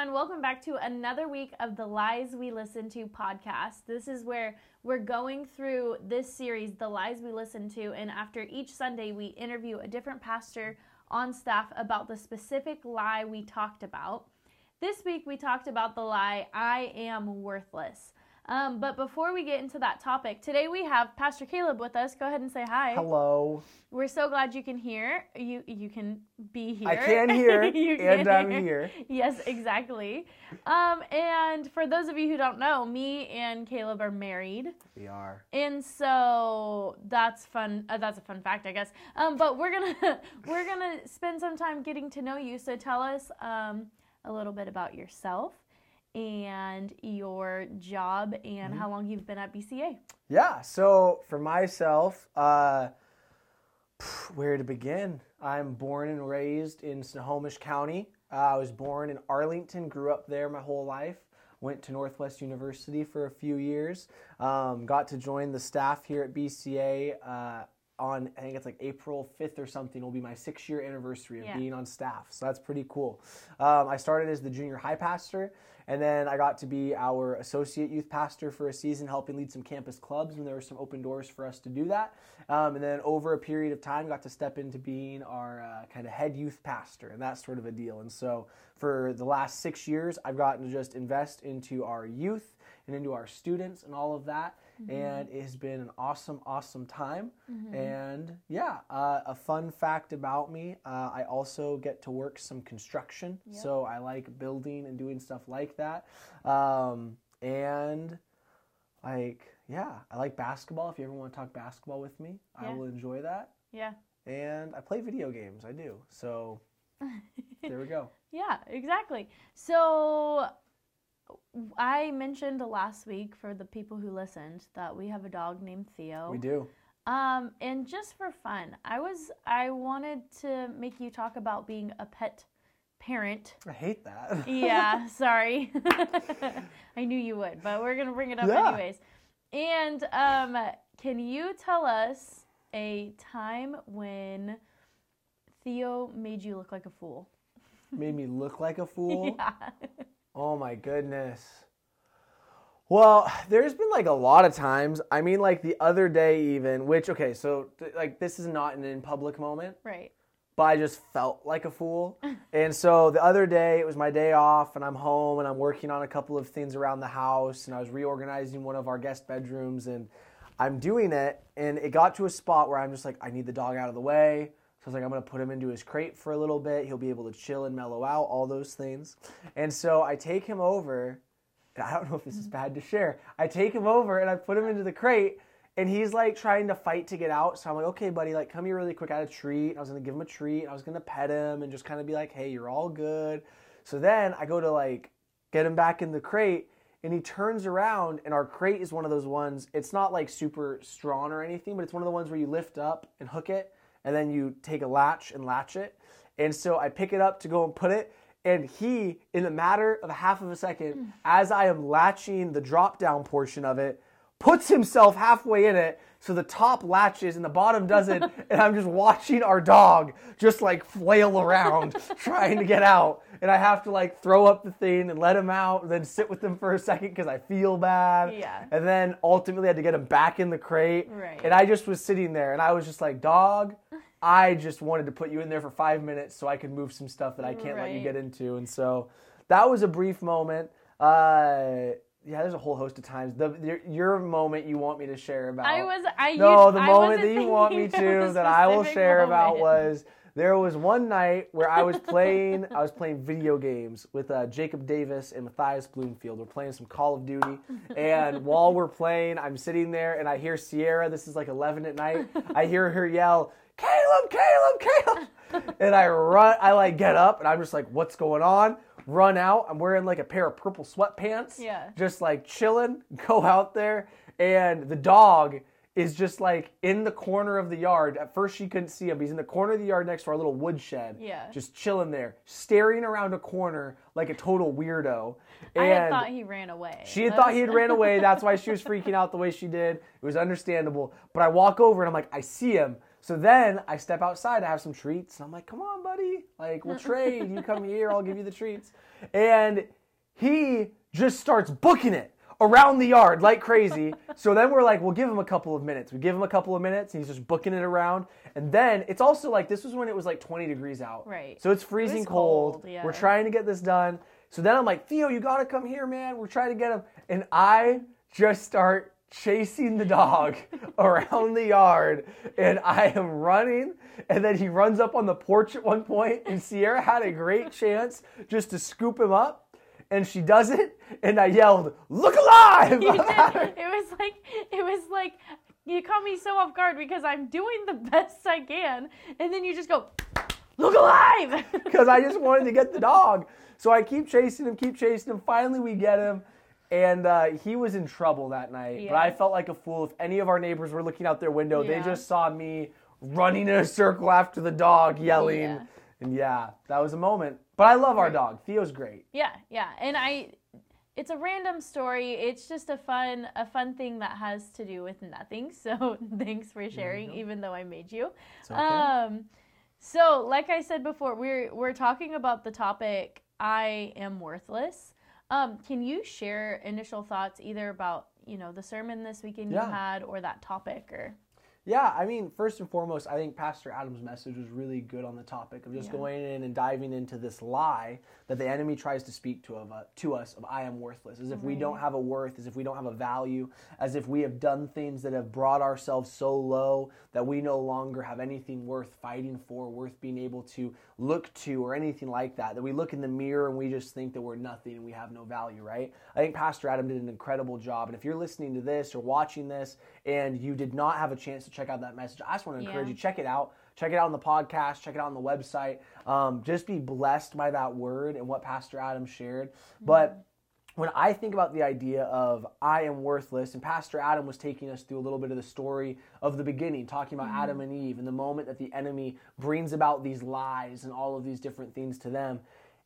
everyone. Welcome back to another week of the Lies We Listen to podcast. This is where we're going through this series, The Lies We Listen to, and after each Sunday, we interview a different pastor on staff about the specific lie we talked about. This week, we talked about the lie, I am worthless. Um, but before we get into that topic, today we have Pastor Caleb with us. Go ahead and say hi. Hello. We're so glad you can hear. You you can be here. I can hear, You and can I'm hear. here. Yes, exactly. Um, and for those of you who don't know, me and Caleb are married, We are. and so that's fun. Uh, that's a fun fact, I guess. Um, but we're gonna we're gonna spend some time getting to know you. So tell us um, a little bit about yourself and your job and Mm-hmm. how long you've been at BCA. Yeah. So for myself, uh, where to begin? I'm born and raised in Snohomish County. Uh, I was born in Arlington, grew up there my whole life. Went to Northwest University for a few years. Um, got to join the staff here at BCA uh, on, I think it's like April 5th or something, will be my six year anniversary of Yeah. being on staff. So that's pretty cool. Um, I started as the junior high pastor, and then I got to be our associate youth pastor for a season, helping lead some campus clubs when there were some open doors for us to do that. Um, and then over a period of time, got to step into being our uh, kind of head youth pastor and that sort of a deal. And so for the last six years, I've gotten to just invest into our youth and into our students and all of that. And it has been an awesome, awesome time. And yeah, uh, a fun fact about me uh, I also get to work some construction. So I like building and doing stuff like that. Um, and like, yeah, I like basketball. If you ever want to talk basketball with me, I will enjoy that. Yeah. And I play video games. I do. So there we go. Yeah, exactly. So I mentioned last week for the people who listened that we have a dog named Theo. We do. Um, and just for fun, I was I wanted to make you talk about being a pet parent. I hate that. Yeah, sorry. I knew you would, but we're gonna bring it up Yeah. anyways. And um, can you tell us a time when Theo made you look like a fool? Made me look like a fool. Yeah. Oh my goodness. Well, there's been like a lot of times. I mean, like the other day, even, which, okay, so th- like this is not an in public moment, Right. but I just felt like a fool. and so the other day, it was my day off, and I'm home and I'm working on a couple of things around the house, and I was reorganizing one of our guest bedrooms, and I'm doing it, and it got to a spot where I'm just like, I need the dog out of the way. So I was like, I'm gonna put him into his crate for a little bit. He'll be able to chill and mellow out, all those things. And so I take him over, and I don't know if this is mm-hmm. bad to share. I take him over and I put him into the crate, and he's like trying to fight to get out. So I'm like, okay, buddy, like come here really quick. I had a treat. I was gonna give him a treat. I was gonna pet him and just kind of be like, hey, you're all good. So then I go to like get him back in the crate, and he turns around, and our crate is one of those ones. It's not like super strong or anything, but it's one of the ones where you lift up and hook it, and then you take a latch and latch it. And so I pick it up to go and put it, and he, in the matter of a half of a second, mm. as I am latching the drop down portion of it, puts himself halfway in it so the top latches and the bottom doesn't and i'm just watching our dog just like flail around trying to get out. And i have to like throw up the thing and let him out and then sit with him for a second because i feel bad. Yeah. and then ultimately I had to get him back in the crate. Right. and i just was sitting there and i was just like dog i just wanted to put you in there for five minutes so i could move some stuff that i can't let you get into. And so that was a brief moment. Uh, yeah, there's a whole host of times. The your, your moment you want me to share about. I was I no, used- the I moment that No, the moment that you want me to that I will share about was there was one night where I was playing I was playing video games with uh, Jacob Davis and Matthias Bloomfield. We're playing some Call of Duty, and while we're playing, I'm sitting there and I hear Sierra. This is like 11 at night. I hear her yell, "Caleb, Caleb, Caleb!" And I run. I like get up and I'm just like, "What's going on?" Run out. I'm wearing like a pair of purple sweatpants. Yeah. Just like chilling. Go out there, and the dog is just like in the corner of the yard. At first, she couldn't see him. He's in the corner of the yard next to our little woodshed. Yeah. Just chilling there, staring around a corner like a total weirdo. I had thought he ran away. she had thought he had ran away. That's why she was freaking out the way she did. It was understandable. But I walk over and I'm like, I see him. So then I step outside, I have some treats, and I'm like, come on, buddy. Like, we'll trade. You come here, I'll give you the treats. And he just starts booking it around the yard like crazy. so then we're like, we'll give him a couple of minutes. We give him a couple of minutes, and he's just booking it around. And then it's also like this was when it was like 20 degrees out. Right. So it's freezing cold. cold, yeah. We're trying to get this done. So then I'm like, Theo, you gotta come here, man. We're trying to get him. And I just start chasing the dog around the yard and I am running and then he runs up on the porch at one point and Sierra had a great chance just to scoop him up and she does it and I yelled, "Look alive!" You did. It was like it was like you caught me so off guard because I'm doing the best I can, and then you just go, "Look alive!" because I just wanted to get the dog. So I keep chasing him, keep chasing him. Finally, we get him. And uh, he was in trouble that night. But I felt like a fool. If any of our neighbors were looking out their window, they just saw me running in a circle after the dog, yelling. Yeah. And yeah, that was a moment. But I love our dog. Theo's great. yeah, yeah, and I. It's a random story. It's just a fun, a fun thing that has to do with nothing. So thanks for sharing, even though I made you. It's okay. Um, so like I said before, we're we're talking about the topic I am worthless. Um, can you share initial thoughts either about you know the sermon this weekend Yeah. you had or that topic or Yeah, I mean, first and foremost, I think Pastor Adam's message was really good on the topic of just Yeah. going in and diving into this lie that the enemy tries to speak to of uh, to us of I am worthless, as if we don't have a worth, as if we don't have a value, as if we have done things that have brought ourselves so low that we no longer have anything worth fighting for, worth being able to look to, or anything like that. That we look in the mirror and we just think that we're nothing and we have no value, right? I think Pastor Adam did an incredible job. And if you're listening to this or watching this and you did not have a chance to check out that message, I just want to encourage Yeah. you check it out. Check it out on the podcast. Check it out on the website. Um, just be blessed by that word and what Pastor Adam shared. But when I think about the idea of I am worthless, and Pastor Adam was taking us through a little bit of the story of the beginning, talking about Adam and Eve and the moment that the enemy brings about these lies and all of these different things to them.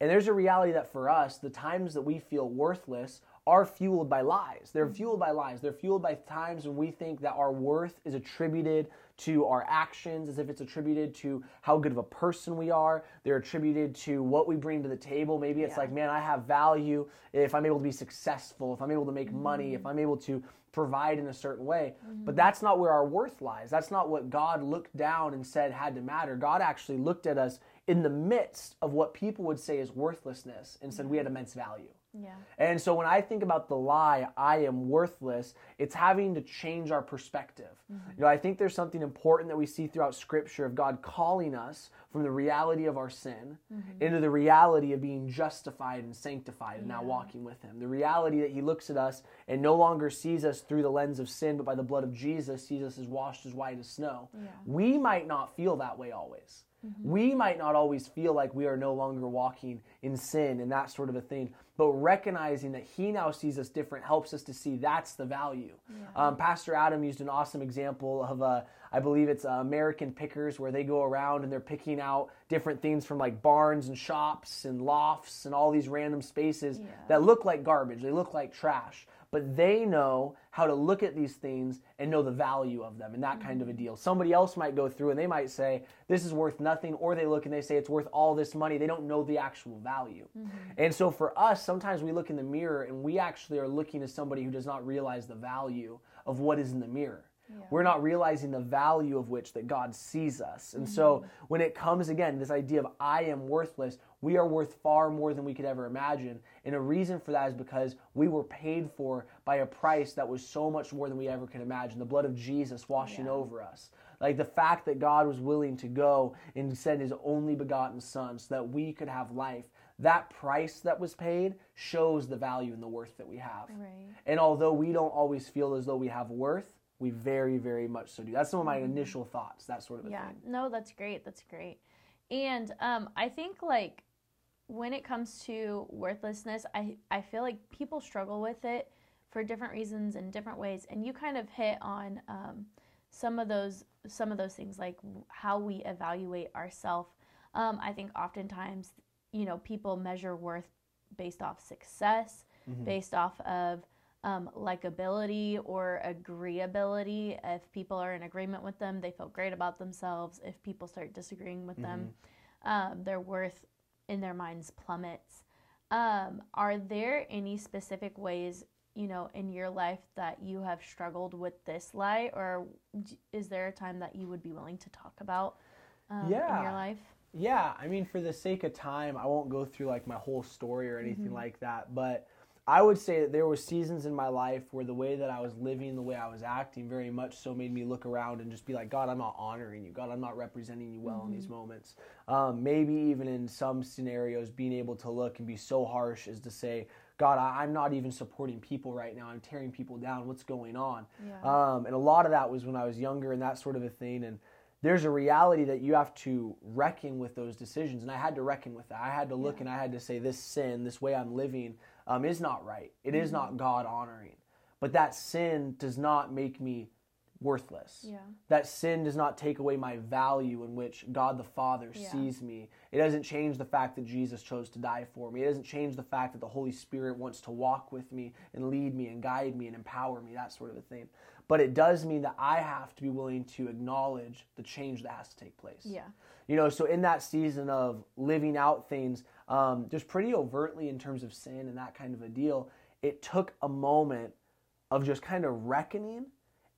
And there's a reality that for us, the times that we feel worthless are fueled by lies. They're mm-hmm. fueled by lies. They're fueled by times when we think that our worth is attributed to our actions, as if it's attributed to how good of a person we are. They're attributed to what we bring to the table. Maybe it's Yeah. like, man, I have value if I'm able to be successful, if I'm able to make money, if mm-hmm. I'm able to provide in a certain way. Mm-hmm. But that's not where our worth lies. That's not what God looked down and said had to matter. God actually looked at us in the midst of what people would say is worthlessness and said we had immense value. Yeah And so when I think about the lie, I am worthless, it's having to change our perspective. Mm-hmm. You know, I think there's something important that we see throughout scripture of God calling us from the reality of our sin mm-hmm. into the reality of being justified and sanctified and now walking with him. The reality that he looks at us and no longer sees us through the lens of sin, but by the blood of Jesus, sees us as washed as white as snow. We might not feel that way always. We might not always feel like we are no longer walking in sin and that sort of a thing, but recognizing that He now sees us different helps us to see that's the value. Um, Pastor Adam used an awesome example of, uh, I believe it's uh, American Pickers, where they go around and they're picking out different things from like barns and shops and lofts and all these random spaces that look like garbage, they look like trash but they know how to look at these things and know the value of them and that kind of a deal. Somebody else might go through and they might say, This is worth nothing, or they look and they say it's worth all this money. They don't know the actual value. Mm-hmm. And so for us, sometimes we look in the mirror and we actually are looking at somebody who does not realize the value of what is in the mirror. We're not realizing the value of which that God sees us. And so mm-hmm. when it comes again, this idea of I am worthless, we are worth far more than we could ever imagine. And a reason for that is because we were paid for by a price that was so much more than we ever could imagine. The blood of Jesus washing over us. Like the fact that God was willing to go and send his only begotten son so that we could have life. That price that was paid shows the value and the worth that we have. right And although we don't always feel as though we have worth, we very, very much so do. That's some of my initial thoughts, that sort of a yeah. thing. no that's great. That's great. And um i think like when it comes to worthlessness i i feel like people struggle with it for different reasons and different ways. And you kind of hit on um, some of those some of those things like how we evaluate ourselves um, i think oftentimes you know people measure worth based off success based off of um, likability or agreeability. If people are in agreement with them, they feel great about themselves. If people start disagreeing with them, um, their worth in their minds plummets. Um, are there any specific ways, you know, in your life that you have struggled with this lie, or is there a time that you would be willing to talk about um, in Yeah. your life? Yeah, I mean, for the sake of time, I won't go through like my whole story or anything Mm-hmm. like that. But I would say that there were seasons in my life where the way that I was living, the way I was acting, very much so made me look around and just be like, God, I'm not honoring you. God, I'm not representing you well in these moments. Um, maybe even in some scenarios, being able to look and be so harsh as to say, God, I, I'm not even supporting people right now. I'm tearing people down. What's going on? Yeah. Um, and a lot of that was when I was younger and that sort of a thing. And there's a reality that you have to reckon with those decisions. And I had to reckon with that. I had to look and I had to say, this sin, this way I'm living, um, is not right. It is not God honoring. But that sin does not make me worthless. Yeah. That sin does not take away my value in which God the Father Yeah. sees me. It doesn't change the fact that Jesus chose to die for me. It doesn't change the fact that the Holy Spirit wants to walk with me and lead me and guide me and empower me, that sort of a thing. But it does mean that I have to be willing to acknowledge the change that has to take place. Yeah. You know, so in that season of living out things, um, just pretty overtly in terms of sin and that kind of a deal, it took a moment of just kind of reckoning,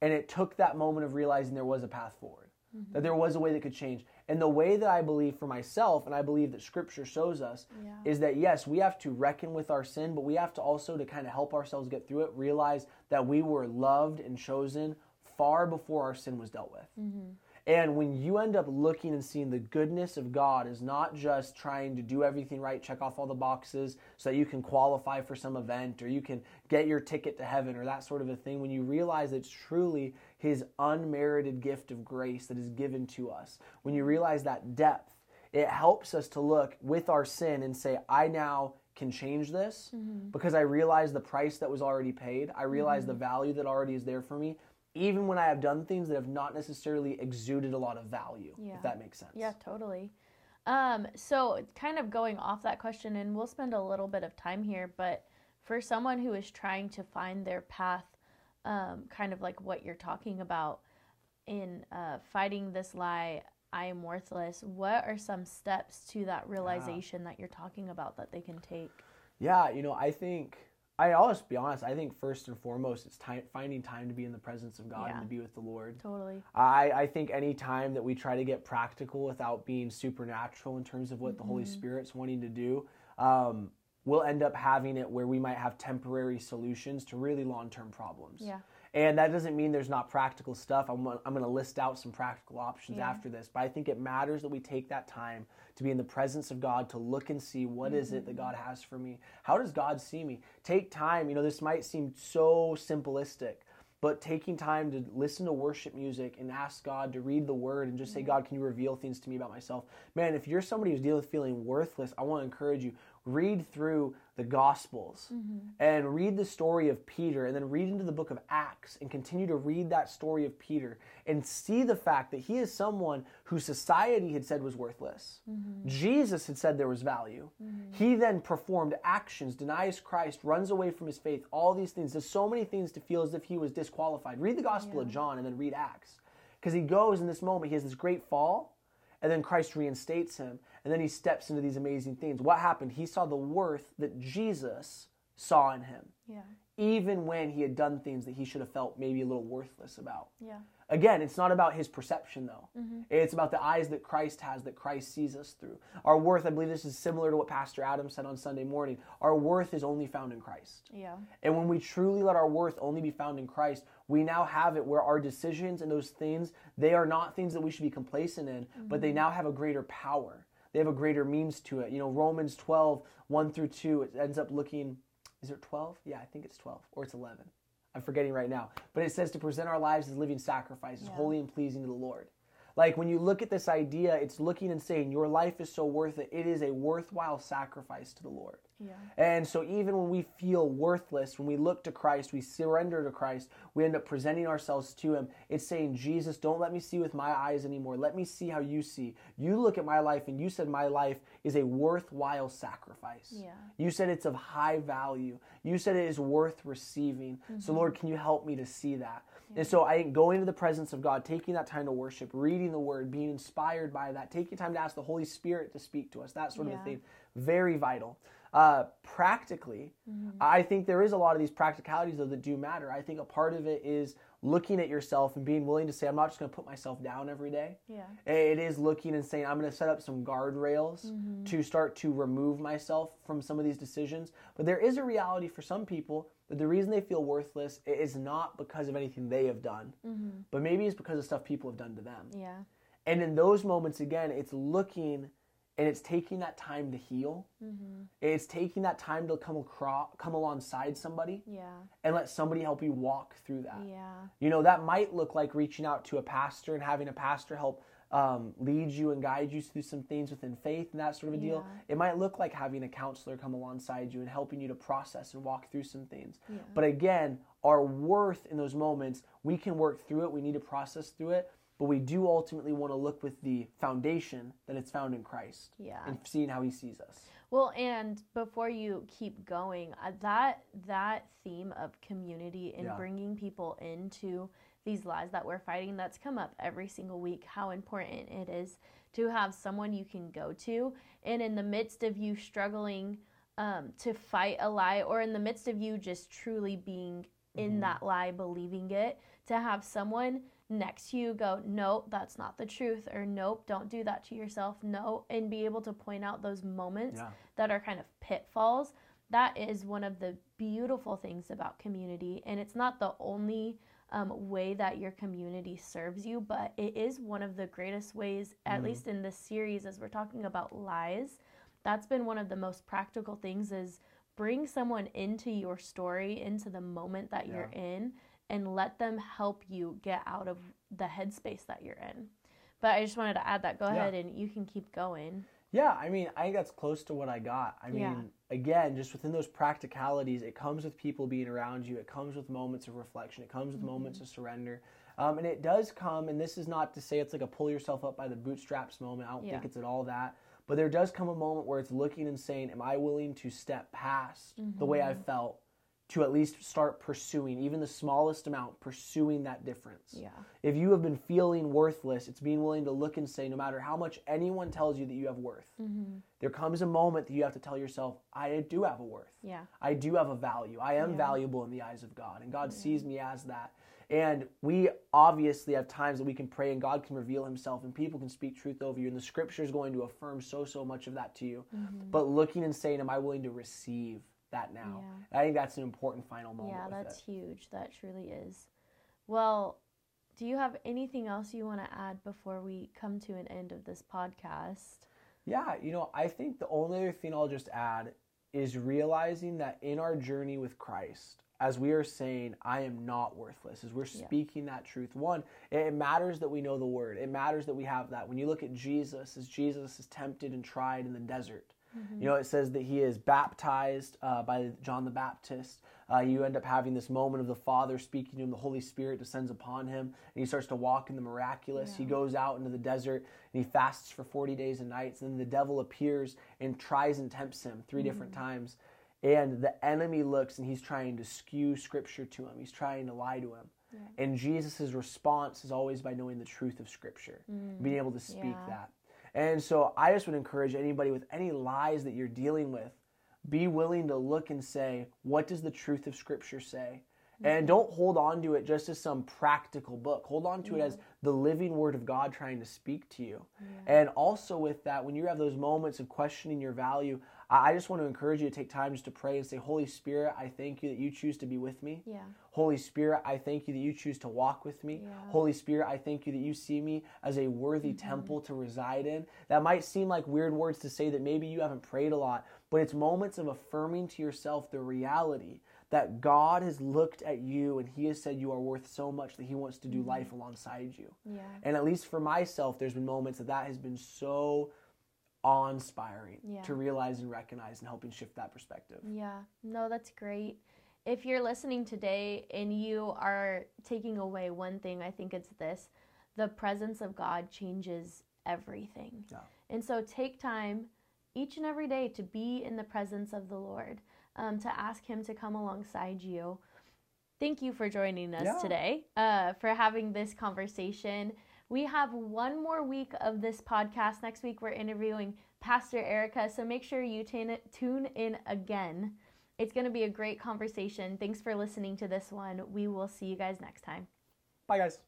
and it took that moment of realizing there was a path forward, Mm-hmm. that there was a way that could change. And the way that I believe for myself, and I believe that Scripture shows us, Yeah. is that yes, we have to reckon with our sin, but we have to also to kind of help ourselves get through it, realize that we were loved and chosen far before our sin was dealt with. Mm-hmm. And when you end up looking and seeing the goodness of God is not just trying to do everything right, check off all the boxes so that you can qualify for some event or you can get your ticket to heaven or that sort of a thing, when you realize it's truly His unmerited gift of grace that is given to us, when you realize that depth, it helps us to look with our sin and say, I now can change this because I realize the price that was already paid. I realize the value that already is there for me, even when I have done things that have not necessarily exuded a lot of value, Yeah. if that makes sense. Yeah, totally. Um, so kind of going off that question, and we'll spend a little bit of time here, but for someone who is trying to find their path, um, kind of like what you're talking about in uh, fighting this lie, I am worthless. What are some steps to that realization that you're talking about that they can take? Yeah, you know, I think I always be honest. I think first and foremost, it's time finding time to be in the presence of God Yeah. and to be with the Lord. Totally. I, I think any time that we try to get practical without being supernatural in terms of what the Mm-hmm. Holy Spirit's wanting to do, um, we'll end up having it where we might have temporary solutions to really long term problems. Yeah. And that doesn't mean there's not practical stuff. I'm, I'm going to list out some practical options Yeah. after this, but I think it matters that we take that time to be in the presence of God to look and see what is it that mm-hmm. God has for me. How does God see me? Take time. You know, this might seem so simplistic, but taking time to listen to worship music and ask God to read the word and just say, mm-hmm. God, can you reveal things to me about myself? Man, if you're somebody who's dealing with feeling worthless, I want to encourage you read through the gospels mm-hmm. and read the story of Peter and then read into the book of Acts and continue to read that story of Peter and see the fact that he is someone who society had said was worthless. Mm-hmm. Jesus had said there was value. Mm-hmm. He then performed actions, denies Christ, runs away from his faith, all these things. Does so many things to feel as if he was disqualified. Read the Gospel of John and then read Acts. Because he goes in this moment, he has this great fall, and then Christ reinstates him, and then he steps into these amazing things. What happened? He saw the worth that Jesus saw in him, Yeah. even when he had done things that he should have felt maybe a little worthless about. Yeah. Again, it's not about his perception, though. Mm-hmm. It's about the eyes that Christ has, that Christ sees us through. Our worth, I believe this is similar to what Pastor Adam said on Sunday morning. Our worth is only found in Christ. Yeah. And when we truly let our worth only be found in Christ, we now have it where our decisions and those things, they are not things that we should be complacent in, but they mm-hmm. now have a greater power. They have a greater means to it. You know, Romans 12, 1 through 2, it ends up looking, is it 12? Yeah, I think it's 12, or it's 11. I'm forgetting right now. But it says to present our lives as living sacrifices, Yeah. holy and pleasing to the Lord. Like when you look at this idea, it's looking and saying, Your life is so worth it. It is a worthwhile sacrifice to the Lord. Yeah. And so, even when we feel worthless, when we look to Christ, we surrender to Christ, we end up presenting ourselves to Him. It's saying, Jesus, don't let me see with my eyes anymore. Let me see how you see. You look at my life, and you said my life is a worthwhile sacrifice. Yeah. You said it's of high value. You said it is worth receiving. So, Lord, can you help me to see that? And so, I think going to the presence of God, taking that time to worship, reading the Word, being inspired by that, taking time to ask the Holy Spirit to speak to us, that sort of Yeah. a thing, very vital. Uh, practically, I think there is a lot of these practicalities though that do matter. I think a part of it is looking at yourself and being willing to say, I'm not just going to put myself down every day. Yeah. It is looking and saying, I'm going to set up some guardrails Mm-hmm. to start to remove myself from some of these decisions. But there is a reality for some people that the reason they feel worthless is not because of anything they have done, but maybe it's because of stuff people have done to them. Yeah. And in those moments, again, it's looking and it's taking that time to heal. Mm-hmm. It's taking that time to come across, come alongside somebody Yeah. and let somebody help you walk through that. Yeah. You know, that might look like reaching out to a pastor and having a pastor help um, lead you and guide you through some things within faith and that sort of a deal. Yeah. It might look like having a counselor come alongside you and helping you to process and walk through some things. Yeah. But again, our worth in those moments, we can work through it, we need to process through it, but we do ultimately want to look with the foundation that it's found in Christ Yeah. and seeing how he sees us. Well, and before you keep going, uh, that that theme of community and Yeah. bringing people into these lies that we're fighting that's come up every single week how important it is to have someone you can go to and in the midst of you struggling um, to fight a lie or in the midst of you just truly being in that lie believing it to have someone next to you go nope that's not the truth or nope don't do that to yourself no and be able to point out those moments Yeah. that are kind of pitfalls that is one of the beautiful things about community and it's not the only um, way that your community serves you but it is one of the greatest ways at least in this series as we're talking about lies that's been one of the most practical things is bring someone into your story into the moment that you're in and let them help you get out of the headspace that you're in but i just wanted to add that go Yeah. ahead and you can keep going Yeah, I mean, I think that's close to what I got. I mean, Yeah. again, just within those practicalities, it comes with people being around you. It comes with moments of reflection. It comes with moments of surrender. Um, and it does come, and this is not to say it's like a pull yourself up by the bootstraps moment. I don't Yeah. think it's at all that. But there does come a moment where it's looking and saying, Am I willing to step past the way I felt to at least start pursuing, even the smallest amount, pursuing that difference? yeah If you have been feeling worthless, it's being willing to look and say, no matter how much anyone tells you that you have worth, there comes a moment that you have to tell yourself, I do have a worth. yeah I do have a value. I am Yeah. valuable in the eyes of God, and God sees me as that. And we obviously have times that we can pray and God can reveal himself and people can speak truth over you. And the scripture is going to affirm so, so much of that to you. Mm-hmm. But looking and saying, Am I willing to receive that now? I think that's an important final moment. Yeah, that's it. huge. That truly is. Well, do you have anything else you want to add before we come to an end of this podcast? Yeah, you know, I think the only other thing I'll just add is realizing that in our journey with Christ, as we are saying, I am not worthless, as we're speaking that truth, one, it matters that we know the word. It matters that we have that. When you look at Jesus, as Jesus is tempted and tried in the desert, you know, it says that he is baptized uh, by John the Baptist. Uh, you end up having this moment of the Father speaking to him, the Holy Spirit descends upon him, and he starts to walk in the miraculous. He goes out into the desert and he fasts for 40 days and nights. And then the devil appears and tries and tempts him 3 different times. And the enemy looks and he's trying to skew scripture to him, he's trying to lie to him. And Jesus' response is always by knowing the truth of scripture, being able to speak Yeah. that. And so I just would encourage anybody with any lies that you're dealing with, be willing to look and say, what does the truth of Scripture say? And don't hold on to it just as some practical book. Hold on to it as the living Word of God trying to speak to you. And also, with that, when you have those moments of questioning your value, I just want to encourage you to take time just to pray and say, Holy Spirit, I thank you that you choose to be with me. Yeah. Holy Spirit, I thank you that you choose to walk with me. Yeah. Holy Spirit, I thank you that you see me as a worthy mm-hmm. temple to reside in. That might seem like weird words to say that maybe you haven't prayed a lot, but it's moments of affirming to yourself the reality that God has looked at you and He has said you are worth so much that He wants to do mm-hmm. life alongside you. Yeah. And at least for myself, there's been moments that that has been so awe inspiring Yeah. to realize and recognize and helping shift that perspective. Yeah, no, that's great. If you're listening today and you are taking away one thing, I think it's this the presence of God changes everything. Yeah. And so take time each and every day to be in the presence of the Lord, um, to ask Him to come alongside you. Thank you for joining us Yeah. today, uh, for having this conversation. We have one more week of this podcast. Next week, we're interviewing Pastor Erica. So make sure you tune, tune in again. It's going to be a great conversation. Thanks for listening to this one. We will see you guys next time. Bye, guys.